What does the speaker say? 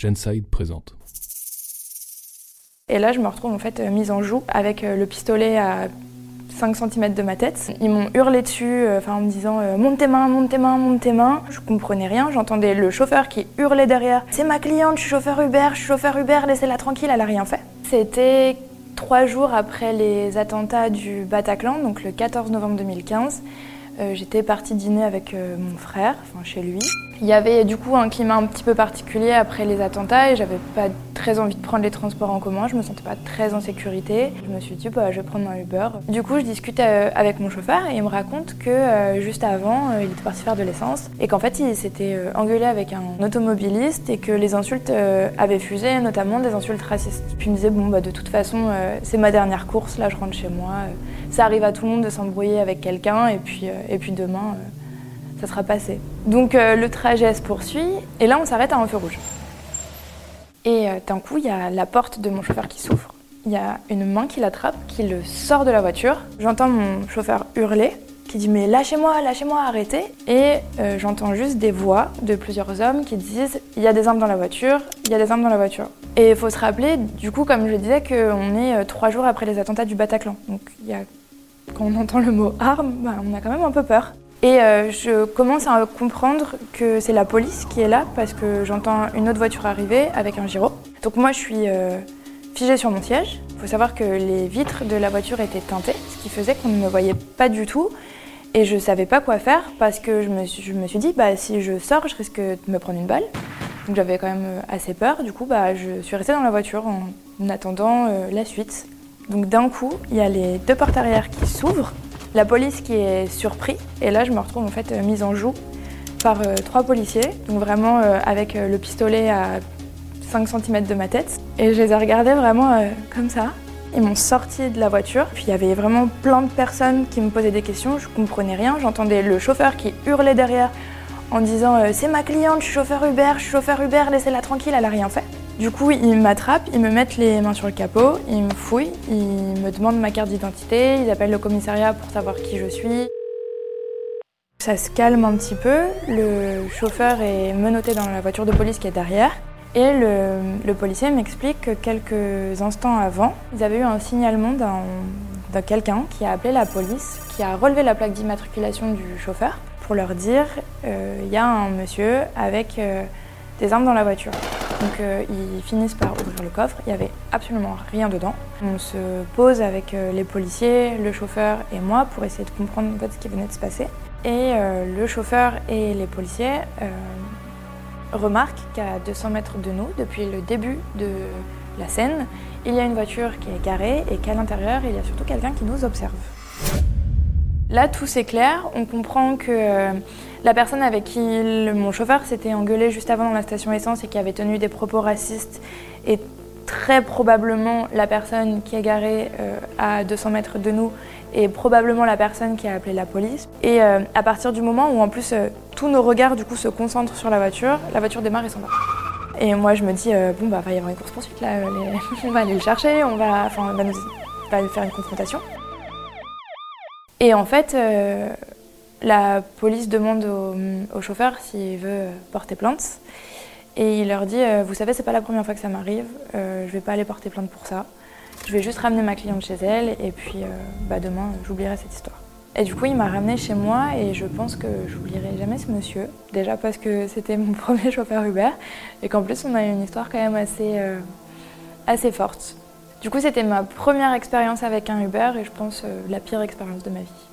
Genside présente. Et là, je me retrouve en fait euh, mise en joue avec euh, le pistolet à 5 cm de ma tête. Ils m'ont hurlé dessus euh, enfin, en me disant monte tes mains, monte tes mains, monte tes mains. Je comprenais rien, j'entendais le chauffeur qui hurlait derrière C'est ma cliente, je suis chauffeur Uber, je suis chauffeur Uber, laissez-la tranquille, elle a rien fait. C'était trois jours après les attentats du Bataclan, donc le 14 novembre 2015. J'étais partie dîner avec mon frère, enfin chez lui. Il y avait du coup un climat un petit peu particulier après les attentats et j'avais pas très envie de prendre les transports en commun, je me sentais pas très en sécurité. Je me suis dit bah, je vais prendre un Uber. Du coup je discute euh, avec mon chauffeur et il me raconte que euh, juste avant euh, il était parti faire de l'essence et qu'en fait il s'était engueulé avec un automobiliste et que les insultes avaient fusé, notamment des insultes racistes. Puis il me disait bon bah de toute façon c'est ma dernière course, là je rentre chez moi. ça arrive à tout le monde de s'embrouiller avec quelqu'un et puis, et puis demain ça sera passé. Donc le trajet se poursuit et là on s'arrête à un feu rouge. Et euh, d'un coup, il y a la porte de mon chauffeur qui s'ouvre. Il y a une main qui l'attrape, qui le sort de la voiture. J'entends mon chauffeur hurler, qui dit mais lâchez-moi, lâchez-moi, arrêtez. Et euh, j'entends juste des voix de plusieurs hommes qui disent il y a des armes dans la voiture, il y a des armes dans la voiture. Et il faut se rappeler, du coup, comme je disais, qu'on est trois jours après les attentats du Bataclan. Donc quand on entend le mot arme, bah, on a quand même un peu peur. Et euh, je commence à comprendre que c'est la police qui est là parce que j'entends une autre voiture arriver avec un gyro. Donc moi je suis euh, figée sur mon siège. Il faut savoir que les vitres de la voiture étaient teintées, ce qui faisait qu'on ne me voyait pas du tout. Et je ne savais pas quoi faire parce que je me suis, dit, bah, si je sors, je risque de me prendre une balle. Donc j'avais quand même euh, assez peur. Du coup, bah, je suis restée dans la voiture en attendant la suite. Donc d'un coup, il y a les deux portes arrière qui s'ouvrent la police qui est surpris, et là je me retrouve en fait euh, mise en joue par euh, trois policiers, donc vraiment euh, avec le pistolet à 5 cm de ma tête. Et je les ai regardés vraiment comme ça. Ils m'ont sorti de la voiture, puis il y avait vraiment plein de personnes qui me posaient des questions, je comprenais rien, j'entendais le chauffeur qui hurlait derrière en disant c'est ma cliente, je suis chauffeur Uber, je suis chauffeur Uber, laissez-la tranquille, elle a rien fait. Du coup, ils m'attrapent, ils me mettent les mains sur le capot, ils me fouillent, ils me demandent ma carte d'identité, ils appellent le commissariat pour savoir qui je suis. Ça se calme un petit peu, le chauffeur est menotté dans la voiture de police qui est derrière. Et le, policier m'explique que quelques instants avant, ils avaient eu un signalement d'un quelqu'un qui a appelé la police, qui a relevé la plaque d'immatriculation du chauffeur pour leur dire euh, il y a un monsieur avec euh, des armes dans la voiture. Donc euh, ils finissent par ouvrir le coffre, il n'y avait absolument rien dedans. On se pose avec euh, les policiers, le chauffeur et moi pour essayer de comprendre ce qui venait de se passer. Et euh, le chauffeur et les policiers remarquent qu'à 200 mètres de nous, depuis le début de la scène, il y a une voiture qui est garée et qu'à l'intérieur, il y a surtout quelqu'un qui nous observe. Là, tout s'éclaire, on comprend que la personne avec qui mon chauffeur s'était engueulé juste avant dans la station essence et qui avait tenu des propos racistes est très probablement la personne qui est garée euh, à 200 mètres de nous et probablement la personne qui a appelé la police. Et euh, à partir du moment où en plus euh, tous nos regards du coup se concentrent sur la voiture, la voiture démarre et s'en va. Et moi je me dis bon bah va y avoir une course poursuite là, on va aller le chercher, on va, enfin, va, nous, va faire une confrontation. Et en fait la police demande au, chauffeur s'il veut porter plainte. Et il leur dit euh, Vous savez, c'est pas la première fois que ça m'arrive, euh, je vais pas aller porter plainte pour ça. Je vais juste ramener ma cliente chez elle et puis euh, bah, demain, j'oublierai cette histoire. Et du coup, il m'a ramené chez moi et je pense que j'oublierai jamais ce monsieur. Déjà parce que c'était mon premier chauffeur Uber et qu'en plus, on a eu une histoire quand même assez, assez forte. Du coup, c'était ma première expérience avec un Uber et je pense la pire expérience de ma vie.